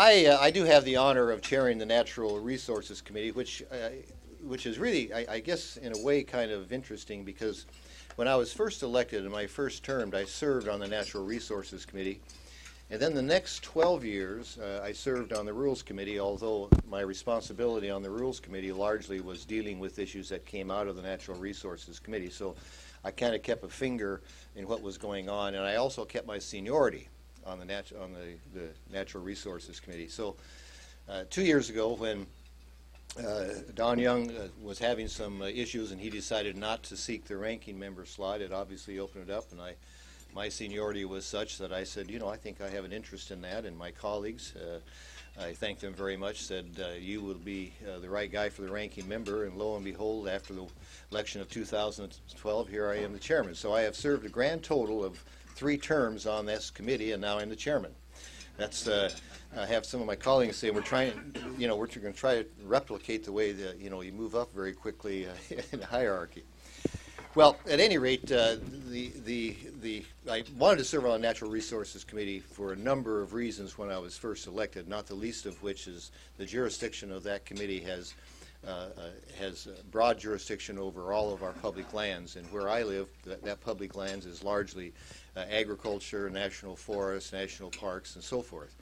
I, uh, I do have the honor of chairing the Natural Resources Committee, which, uh, which is really, I, I guess, in a way, kind of interesting because when I was first elected in my first term, I served on the Natural Resources Committee. And then the next 12 years, uh, I served on the Rules Committee, although my responsibility on the Rules Committee largely was dealing with issues that came out of the Natural Resources Committee. So I kind of kept a finger in what was going on, and I also kept my seniority on the, nat- on the, the Natural Resources Committee. So uh, two years ago, when uh, Don Young uh, was having some issues and he decided not to seek the ranking member slot, it obviously opened it up, and I my seniority was such that I said, you know, I think I have an interest in that, and my colleagues, uh, I thanked them very much, said, uh, you will be uh, the right guy for the ranking member, and lo and behold, after the election of 2012, here I am the chairman. So I have served a grand total of three terms on this committee, and now I'm the chairman. That's, uh, I have some of my colleagues say we're trying, you know, we're going to try to replicate the way that, you know, you move up very quickly uh, in the hierarchy. Well, at any rate, uh, the, the, the, I wanted to serve on the Natural Resources Committee for a number of reasons when I was first elected, not the least of which is the jurisdiction of that committee has, uh, uh, has broad jurisdiction over all of our public lands. And where I live, that, that public lands is largely uh, agriculture, national forests, national parks, and so forth.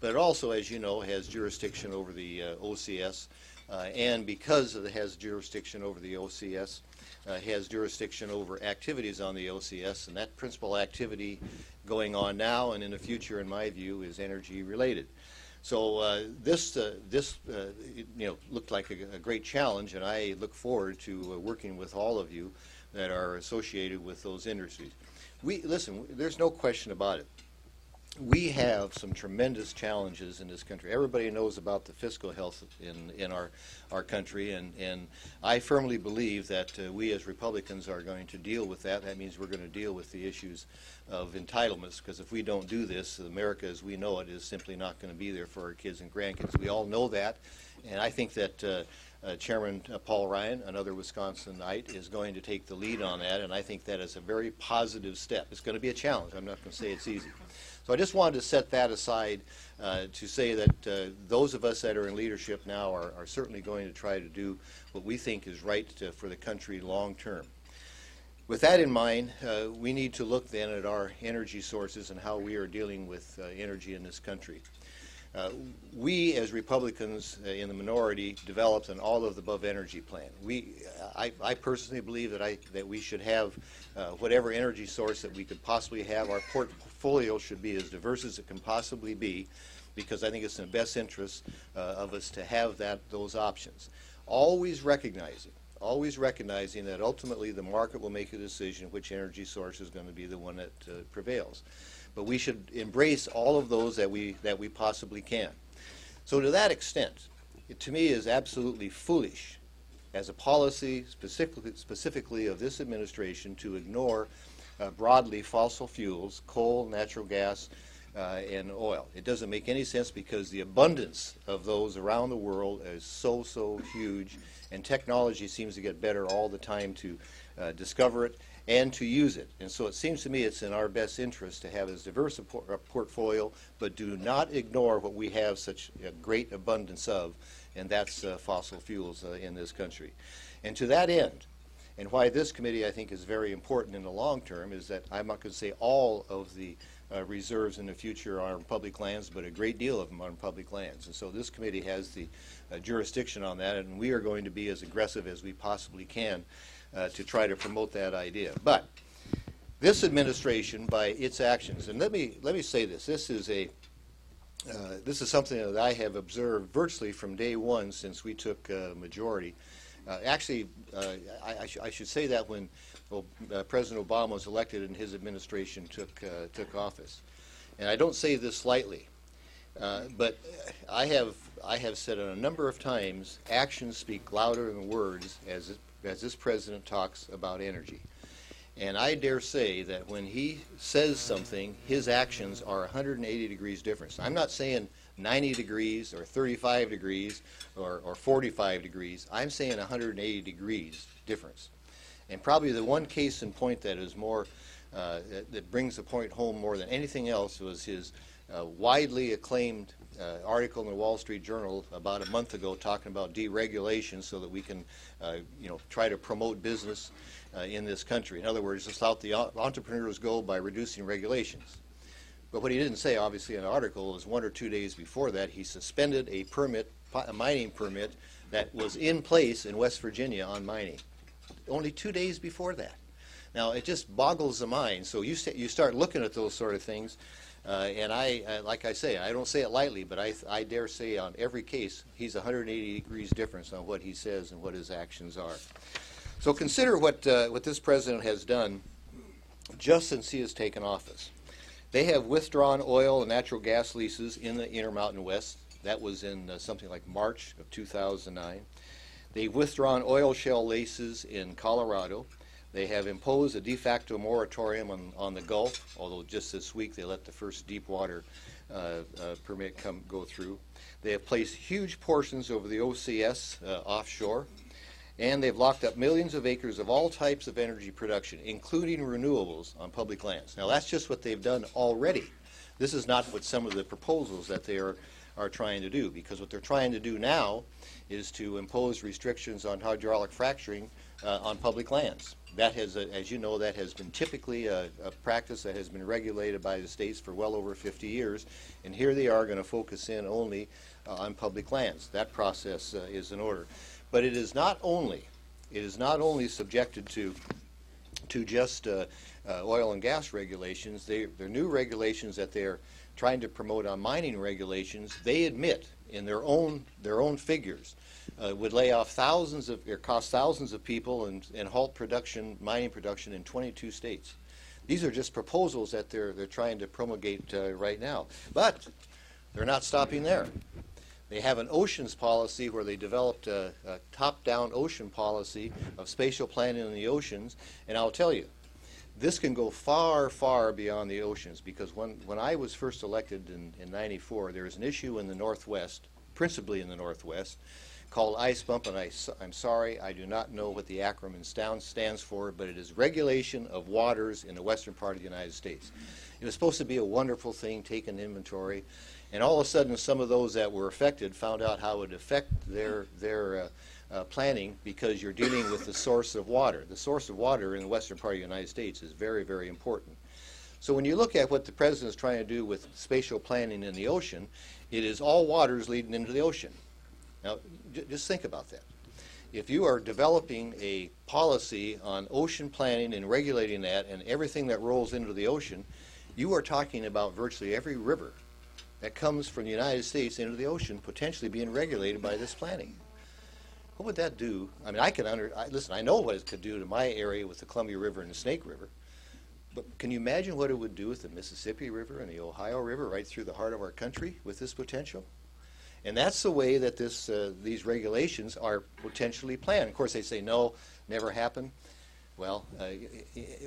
But it also, as you know, has jurisdiction over the uh, OCS. Uh, and because it has jurisdiction over the OCS, uh, has jurisdiction over activities on the OCS, and that principal activity going on now and in the future, in my view, is energy related. So uh, this, uh, this uh, you know, looked like a, a, great challenge, and I look forward to uh, working with all of you that are associated with those industries. We listen. There's no question about it we have some tremendous challenges in this country. Everybody knows about the fiscal health in, in our, our country, and, and I firmly believe that uh, we as Republicans are going to deal with that. That means we're going to deal with the issues of entitlements, because if we don't do this, America as we know it is simply not going to be there for our kids and grandkids. We all know that, and I think that uh, uh, Chairman uh, Paul Ryan, another Wisconsinite, is going to take the lead on that, and I think that is a very positive step. It's going to be a challenge. I'm not going to say it's easy. So I just wanted to set that aside uh, to say that uh, those of us that are in leadership now are, are, certainly going to try to do what we think is right to, for the country long term. With that in mind, uh, we need to look then at our energy sources and how we are dealing with uh, energy in this country. Uh, we, as Republicans uh, in the minority, developed an all of the above energy plan. We, I, I, personally believe that, I, that we should have uh, whatever energy source that we could possibly have. Our portfolio should be as diverse as it can possibly be, because I think it's in the best interest uh, of us to have that those options. Always recognizing, always recognizing that ultimately the market will make a decision which energy source is going to be the one that uh, prevails but we should embrace all of those that we, that we possibly can. So to that extent, it to me is absolutely foolish as a policy specifically, specifically of this administration to ignore broadly fossil fuels, coal, natural gas, uh, and oil. It doesn't make any sense because the abundance of those around the world is so, so huge, and technology seems to get better all the time to uh, discover it and to use it. And so it seems to me it's in our best interest to have as diverse a, por- a portfolio, but do not ignore what we have such a great abundance of, and that's uh, fossil fuels uh, in this country. And to that end, and why this committee I think is very important in the long term is that I'm not going to say all of the uh, reserves in the future are on public lands, but a great deal of them are on public lands. And so this committee has the uh, jurisdiction on that, and we are going to be as aggressive as we possibly can uh, to try to promote that idea. But this administration, by its actions, and let me let me say this: this is a uh, this is something that I have observed virtually from day one since we took uh, majority. Uh, actually, uh, I, I, sh- I, should say that when well, uh, President Obama was elected and his administration took took office, and I don't say this lightly, but I have I have said on a number of times, actions speak louder than words, as it as this president talks about energy. And I dare say that when he says something, his actions are 180 degrees different. I'm not saying 90 degrees or 35 degrees or, or 45 degrees. I'm saying 180 degrees difference. And probably the one case in point that is more, uh, that, that, brings the point home more than anything else was his uh, widely acclaimed uh, article in the Wall Street Journal about a month ago talking about deregulation so that we can, uh, you know, try to promote business uh, in this country. In other words, just let the entrepreneurs go by reducing regulations. But what he didn't say, obviously, in the article is one or two days before that, he suspended a permit, a mining permit, that was in place in West Virginia on mining. Only two days before that. Now, it just boggles the mind. So you, st- you start looking at those sort of things, uh, and I, uh, like I say, I don't say it lightly, but I, I dare say on every case, he's 180 degrees difference on what he says and what his actions are. So consider what, uh, what this president has done just since he has taken office. They have withdrawn oil and natural gas leases in the Intermountain West. That was in uh, something like March of 2009. They've withdrawn oil shale leases in Colorado. They have imposed a de facto moratorium on, on the Gulf, although just this week they let the first deep water uh, uh, permit come go through. They have placed huge portions over the OCS uh, offshore, and they've locked up millions of acres of all types of energy production, including renewables, on public lands. Now, that's just what they've done already. This is not what some of the proposals that they are, are trying to do, because what they're trying to do now is to impose restrictions on hydraulic fracturing uh, on public lands. That has, uh, as you know, that has been typically a, a, practice that has been regulated by the states for well over 50 years, and here they are going to focus in only uh, on public lands. That process uh, is in order, but it is not only it is not only subjected to to just uh, uh, oil and gas regulations. They, they're new regulations that they're trying to promote on mining regulations. They admit in their own their own figures uh, would lay off thousands of, or cost thousands of people and, and halt production, mining production in 22 states. These are just proposals that they're, they're trying to promulgate uh, right now. But they're not stopping there. They have an oceans policy where they developed a, a top down ocean policy of spatial planning in the oceans. And I'll tell you, this can go far, far beyond the oceans because when, when I was first elected in, in 94, there was an issue in the Northwest, principally in the Northwest, called ICBEMP, and I, am sorry, I do not know what the acronym stands for, but it is regulation of waters in the western part of the United States. It was supposed to be a wonderful thing, take an inventory, and all of a sudden, some of those that were affected found out how it affect their their uh, uh, planning because you're dealing with the source of water. The source of water in the western part of the United States is very, very important. So when you look at what the president is trying to do with spatial planning in the ocean, it is all waters leading into the ocean. Now, just think about that. If you are developing a policy on ocean planning and regulating that and everything that rolls into the ocean, you are talking about virtually every river that comes from the United States into the ocean potentially being regulated by this planning. What would that do? I mean, I can under I, listen. I know what it could do to my area with the Columbia River and the Snake River, but can you imagine what it would do with the Mississippi River and the Ohio River right through the heart of our country with this potential? And that's the way that this, uh, these regulations are potentially planned. Of course, they say no, never happen. Well, uh,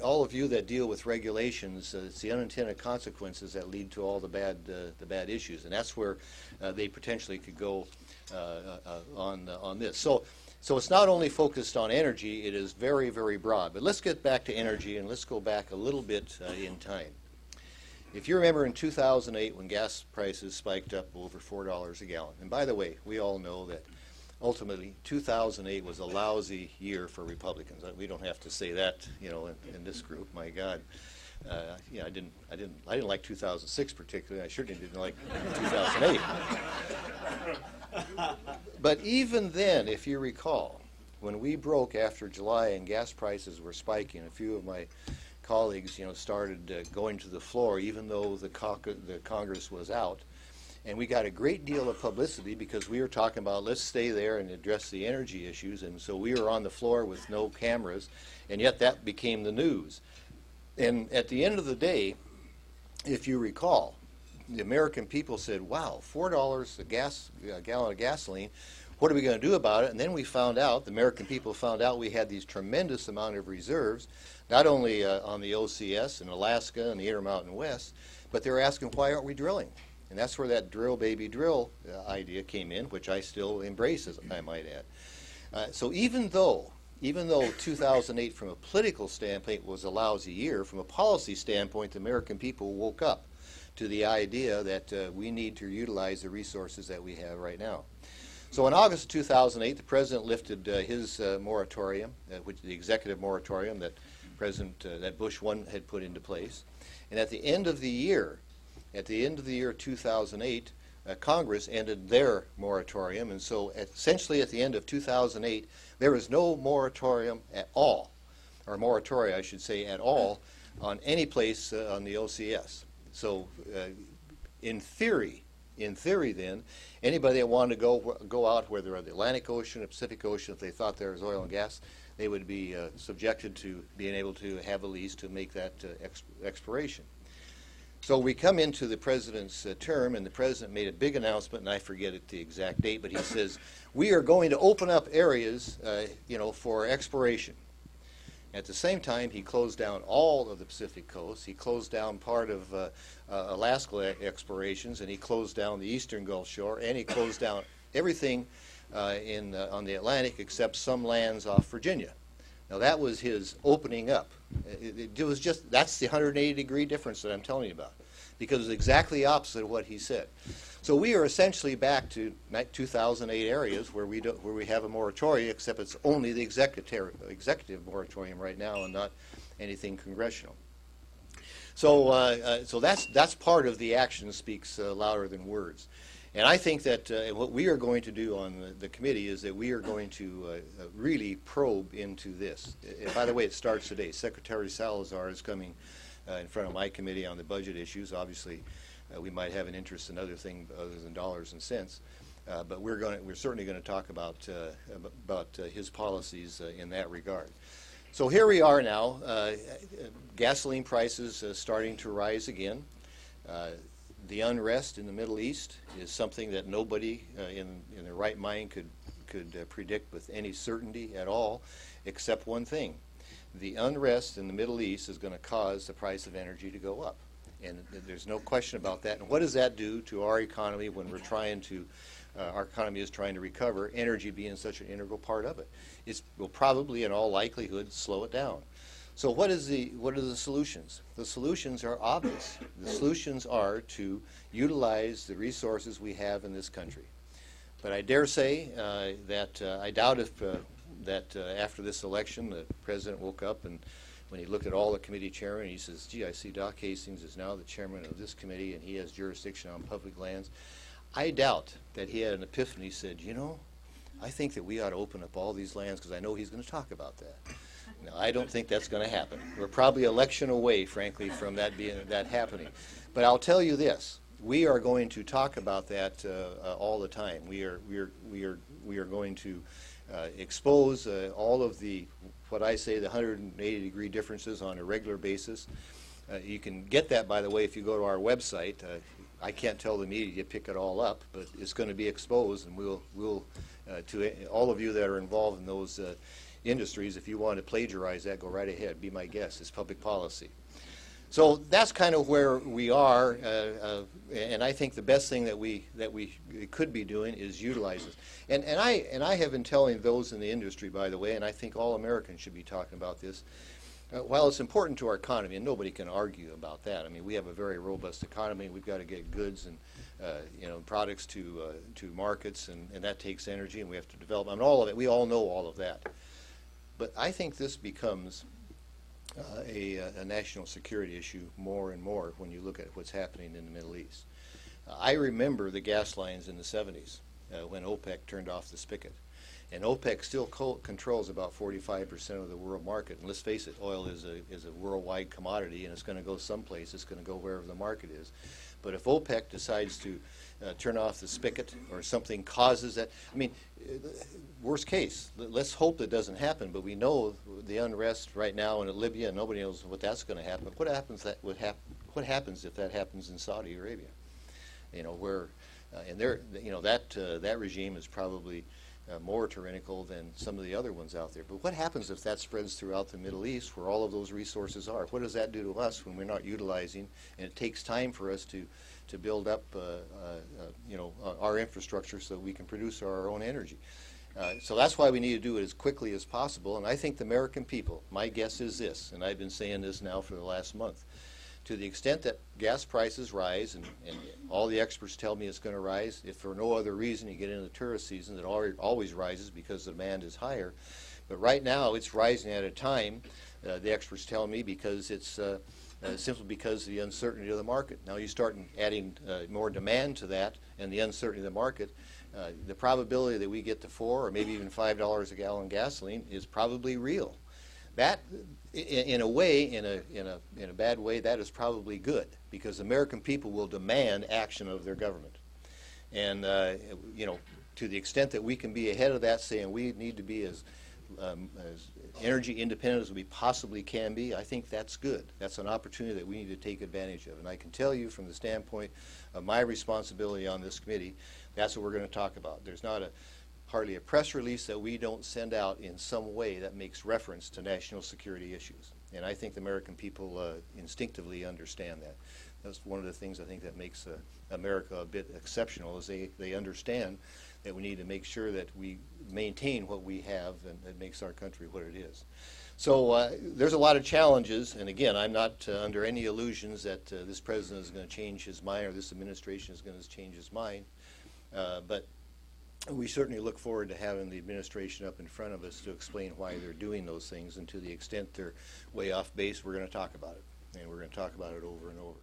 all of you that deal with regulations, uh, it's the unintended consequences that lead to all the bad, uh, the bad issues, and that's where uh, they potentially could go uh, uh, on on this. So, so it's not only focused on energy; it is very, very broad. But let's get back to energy, and let's go back a little bit in time. If you remember in 2008 when gas prices spiked up over $4 a gallon, and by the way, we all know that ultimately 2008 was a lousy year for Republicans. We don't have to say that, you know, in, in this group. My God, uh, yeah, I didn't, I didn't, I didn't like 2006 particularly. I certainly didn't like 2008. but even then, if you recall, when we broke after July and gas prices were spiking, a few of my colleagues, you know, started uh, going to the floor, even though the, the Congress was out. And we got a great deal of publicity because we were talking about let's stay there and address the energy issues. And so we were on the floor with no cameras, and yet that became the news. And at the end of the day, if you recall, the American people said, "Wow, four dollars a gas a gallon of gasoline. What are we going to do about it?" And then we found out, the American people found out we had these tremendous amount of reserves not only uh, on the OCS in Alaska and the Intermountain West, but they were asking, why aren't we drilling? And that's where that drill, baby, drill uh, idea came in, which I still embrace, as I might add. Uh, so even though, even though 2008 from a political standpoint was a lousy year, from a policy standpoint, the American people woke up to the idea that uh, we need to utilize the resources that we have right now. So in August 2008, the president lifted uh, his uh, moratorium, uh, which the executive moratorium that President uh, that Bush one had put into place. And at the end of the year, at the end of the year 2008, uh, Congress ended their moratorium, and so at, essentially at the end of 2008, there was no moratorium at all, or moratoria, I should say, at all, on any place uh, on the OCS. So, uh, in theory, in theory, then anybody that wanted to go go out, whether on the Atlantic Ocean or Pacific Ocean, if they thought there was oil and gas, they would be uh, subjected to being able to have a lease to make that uh, exp- expiration. So we come into the president's uh, term, and the president made a big announcement, and I forget it, the exact date, but he says we are going to open up areas, uh, you know, for exploration. At the same time, he closed down all of the Pacific coast. He closed down part of uh, uh, Alaska explorations, and he closed down the eastern Gulf Shore, and he closed down everything uh, in uh, on the Atlantic except some lands off Virginia. Now that was his opening up. It, it, was just that's the 180 degree difference that I'm telling you about, because it's exactly opposite of what he said. So we are essentially back to 2008 areas where we do, where we have a moratorium, except it's only the executive executive moratorium right now and not anything congressional. So uh, uh, so that's that's part of the action speaks uh, louder than words. And I think that uh, what we are going to do on the, the, committee is that we are going to uh, uh really probe into this. And by the way, it starts today. Secretary Salazar is coming uh, in front of my committee on the budget issues. Obviously, uh, we might have an interest in other things other than dollars and cents. Uh, but we're going we're certainly going to talk about about his policies in that regard. So here we are now. gasoline prices starting to rise again the unrest in the Middle East is something that nobody uh, in, in their right mind could, could uh, predict with any certainty at all, except one thing. The unrest in the Middle East is going to cause the price of energy to go up. And there's no question about that. And what does that do to our economy when we're trying to, uh, our economy is trying to recover, energy being such an integral part of it? It will probably, in all likelihood, slow it down. So what is the what are the solutions? The solutions are obvious. The solutions are to utilize the resources we have in this country. But I dare say uh, that uh, I doubt if uh, that uh, after this election the president woke up and when he looked at all the committee chairmen, he says, "Gee, I see Doc Hastings is now the chairman of this committee and he has jurisdiction on public lands." I doubt that he had an epiphany. He said, "You know, I think that we ought to open up all these lands because I know he's going to talk about that." I don't think that's going to happen. We're probably election away, frankly, from that being that happening. But I'll tell you this: we are going to talk about that uh, uh, all the time. We are we are we are we are going to uh, expose uh, all of the what I say the 180 degree differences on a regular basis. Uh, you can get that, by the way, if you go to our website. Uh, I can't tell the media to pick it all up, but it's going to be exposed, and we'll we'll to all of you that are involved in those industries. If you want to plagiarize that, go right ahead. Be my guest. It's public policy. So that's kind of where we are, uh, uh, and I think the best thing that we that we could be doing is utilize this. And and I and I have been telling those in the industry, by the way, and I think all Americans should be talking about this. Uh, while it's important to our economy, and nobody can argue about that. I mean, we have a very robust economy. We've got to get goods and uh, you know products to uh, to markets, and, and that takes energy, and we have to develop. I mean, all of it. We all know all of that. But I think this becomes uh, a, a, national security issue more and more when you look at what's happening in the Middle East. Uh, I remember the gas lines in the 70s uh, when OPEC turned off the spigot. And OPEC still co- controls about 45% of the world market. And let's face it, oil is a, is a worldwide commodity and it's going to go someplace. It's going to go wherever the market is. But if OPEC decides to uh, turn off the spigot or something causes that. I mean, uh, worst case, let's hope that doesn't happen, but we know the unrest right now in Libya, and nobody knows what that's going to happen. What happens that would What happens if that happens in Saudi Arabia? You know, where, uh, and there, you know, that uh, that regime is probably uh, more tyrannical than some of the other ones out there. But what happens if that spreads throughout the Middle East, where all of those resources are? What does that do to us when we're not utilizing? And it takes time for us to to build up, uh, uh, uh, you know, our infrastructure so we can produce our own energy. so that's why we need to do it as quickly as possible. And I think the American people, my guess is this, and I've been saying this now for the last month, to the extent that gas prices rise, and, and all the experts tell me it's going to rise, if for no other reason you get into the tourist season, it always rises because the demand is higher. But right now, it's rising at a time, uh, the experts tell me, because it's uh, uh, simply because of the uncertainty of the market. Now you start adding uh, more demand to that and the uncertainty of the market, uh, the probability that we get to four or maybe even five dollars a gallon gasoline is probably real. That, in, a way, in a, in, a, in a bad way, that is probably good because American people will demand action of their government. And, uh, you know, to the extent that we can be ahead of that, saying we need to be as, um, as energy independent as we possibly can be, I think that's good. That's an opportunity that we need to take advantage of. And I can tell you from the standpoint of my responsibility on this committee, that's what we're going to talk about. There's not a hardly a press release that we don't send out in some way that makes reference to national security issues. And I think the American people uh, instinctively understand that. That's one of the things I think that makes uh, America a bit exceptional is they, they understand that we need to make sure that we maintain what we have and that makes our country what it is. So uh, there's a lot of challenges, and again, I'm not uh, under any illusions that uh, this president is going to change his mind or this administration is going to change his mind. Uh, but we certainly look forward to having the administration up in front of us to explain why they're doing those things, and to the extent they're way off base, we're going to talk about it, and we're going to talk about it over and over.